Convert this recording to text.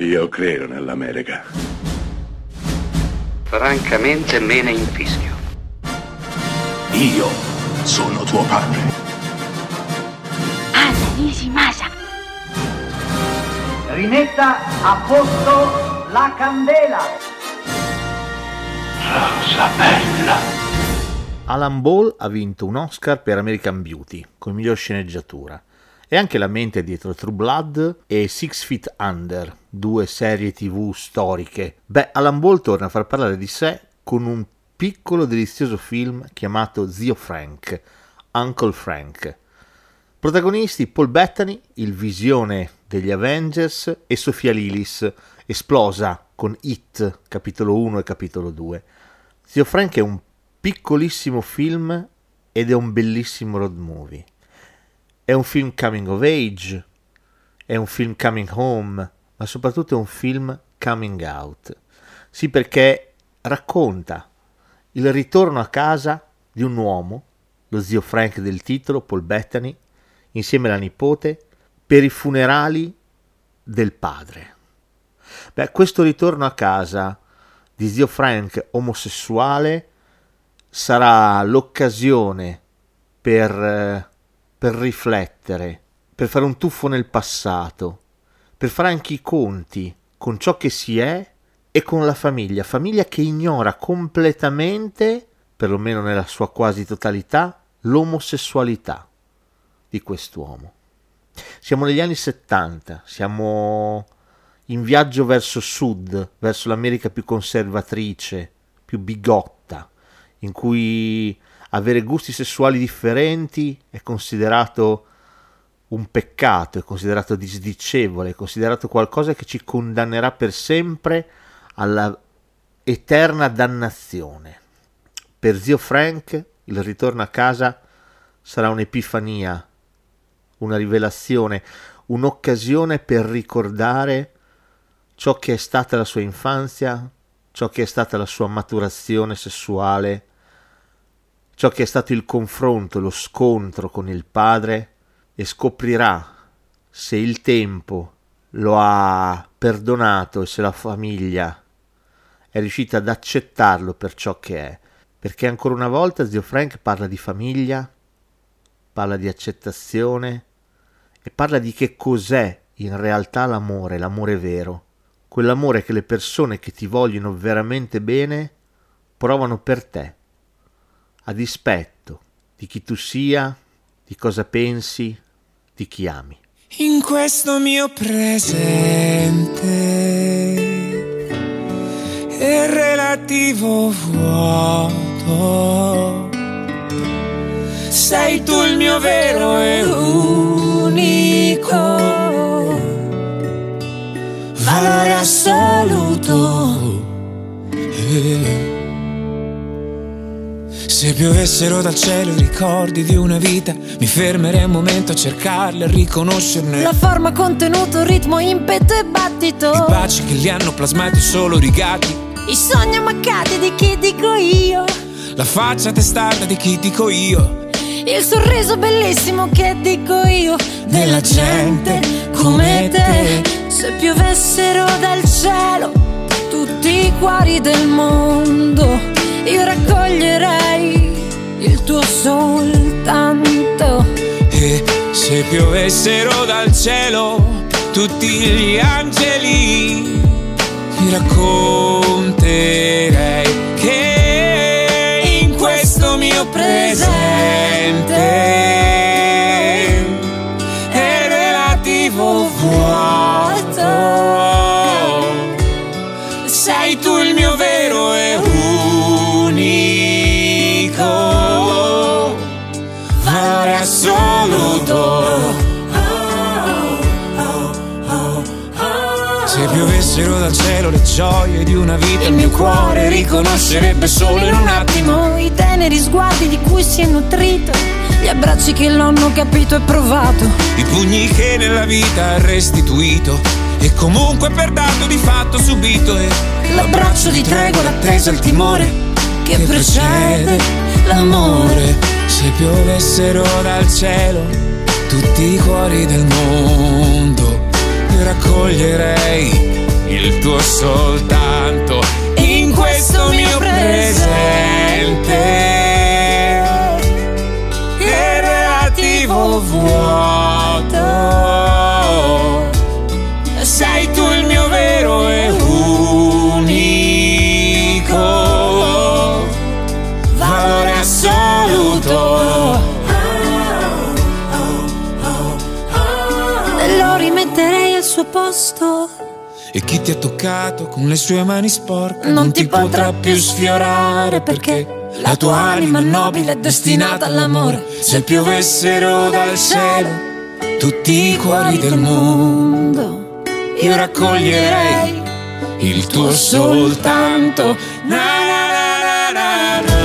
Io credo nell'America. Francamente me ne infischio. Io sono tuo padre. Anna Nishimasa. Rimetta a posto la candela. Rosa bella. Alan Ball ha vinto un Oscar per American Beauty come miglior sceneggiatura e anche la mente dietro True Blood e Six Feet Under, due serie tv storiche. Beh, Alan Ball torna a far parlare di sé con un piccolo delizioso film chiamato Zio Frank, Uncle Frank. Protagonisti Paul Bettany, il visione degli Avengers, e Sofia Lilis, esplosa con It, capitolo 1 e capitolo 2. Zio Frank è un piccolissimo film ed è un bellissimo road movie. È un film coming of age, è un film coming home, ma soprattutto è un film coming out. Sì, perché racconta il ritorno a casa di un uomo, lo zio Frank del titolo, Paul Bettany, insieme alla nipote, per i funerali del padre. Beh, questo ritorno a casa di zio Frank omosessuale sarà l'occasione per eh, per riflettere, per fare un tuffo nel passato, per fare anche i conti con ciò che si è e con la famiglia, famiglia che ignora completamente, perlomeno nella sua quasi totalità, l'omosessualità di quest'uomo. Siamo negli anni 70, siamo in viaggio verso sud, verso l'America più conservatrice, più bigotta, in cui avere gusti sessuali differenti è considerato un peccato, è considerato disdicevole, è considerato qualcosa che ci condannerà per sempre alla eterna dannazione. Per zio Frank il ritorno a casa sarà un'epifania, una rivelazione, un'occasione per ricordare ciò che è stata la sua infanzia, ciò che è stata la sua maturazione sessuale, ciò che è stato il confronto, lo scontro con il padre e scoprirà se il tempo lo ha perdonato e se la famiglia è riuscita ad accettarlo per ciò che è. Perché ancora una volta zio Frank parla di famiglia, parla di accettazione e parla di che cos'è in realtà l'amore, l'amore vero, quell'amore che le persone che ti vogliono veramente bene provano per te a dispetto di chi tu sia, di cosa pensi, di chi ami. In questo mio presente è relativo vuoto. Sei tu il mio vero e unico valore assoluto. Piovessero dal cielo i ricordi di una vita, mi fermerei un momento a cercarli, a riconoscerne la forma, contenuto, ritmo, impeto e battito. I baci che li hanno plasmati solo rigati. I sogni ammaccati di chi dico io. La faccia testata di chi dico io. Il sorriso bellissimo che dico io. Della gente come te. Se piovessero dal cielo tutti i cuori del mondo io tuo soltanto. E se piovessero dal cielo tutti gli angeli, ti racconterei Se piovessero dal cielo le gioie di una vita, il mio cuore riconoscerebbe solo in un attimo i teneri sguardi di cui si è nutrito. Gli abbracci che l'hanno capito e provato. I pugni che nella vita ha restituito. E comunque per dato di fatto subito. E l'abbraccio di tregua, l'attesa, il timore che, precede l'amore se piovessero dal cielo tutti i cuori del mondo, raccoglierei il tuo soltanto suo posto. E chi ti ha toccato con le sue mani sporche Non ti potrà più sfiorare perché la tua anima nobile è destinata all'amore. Se piovessero dal cielo tutti i cuori del mondo, io raccoglierei il tuo soltanto. Na, na, na.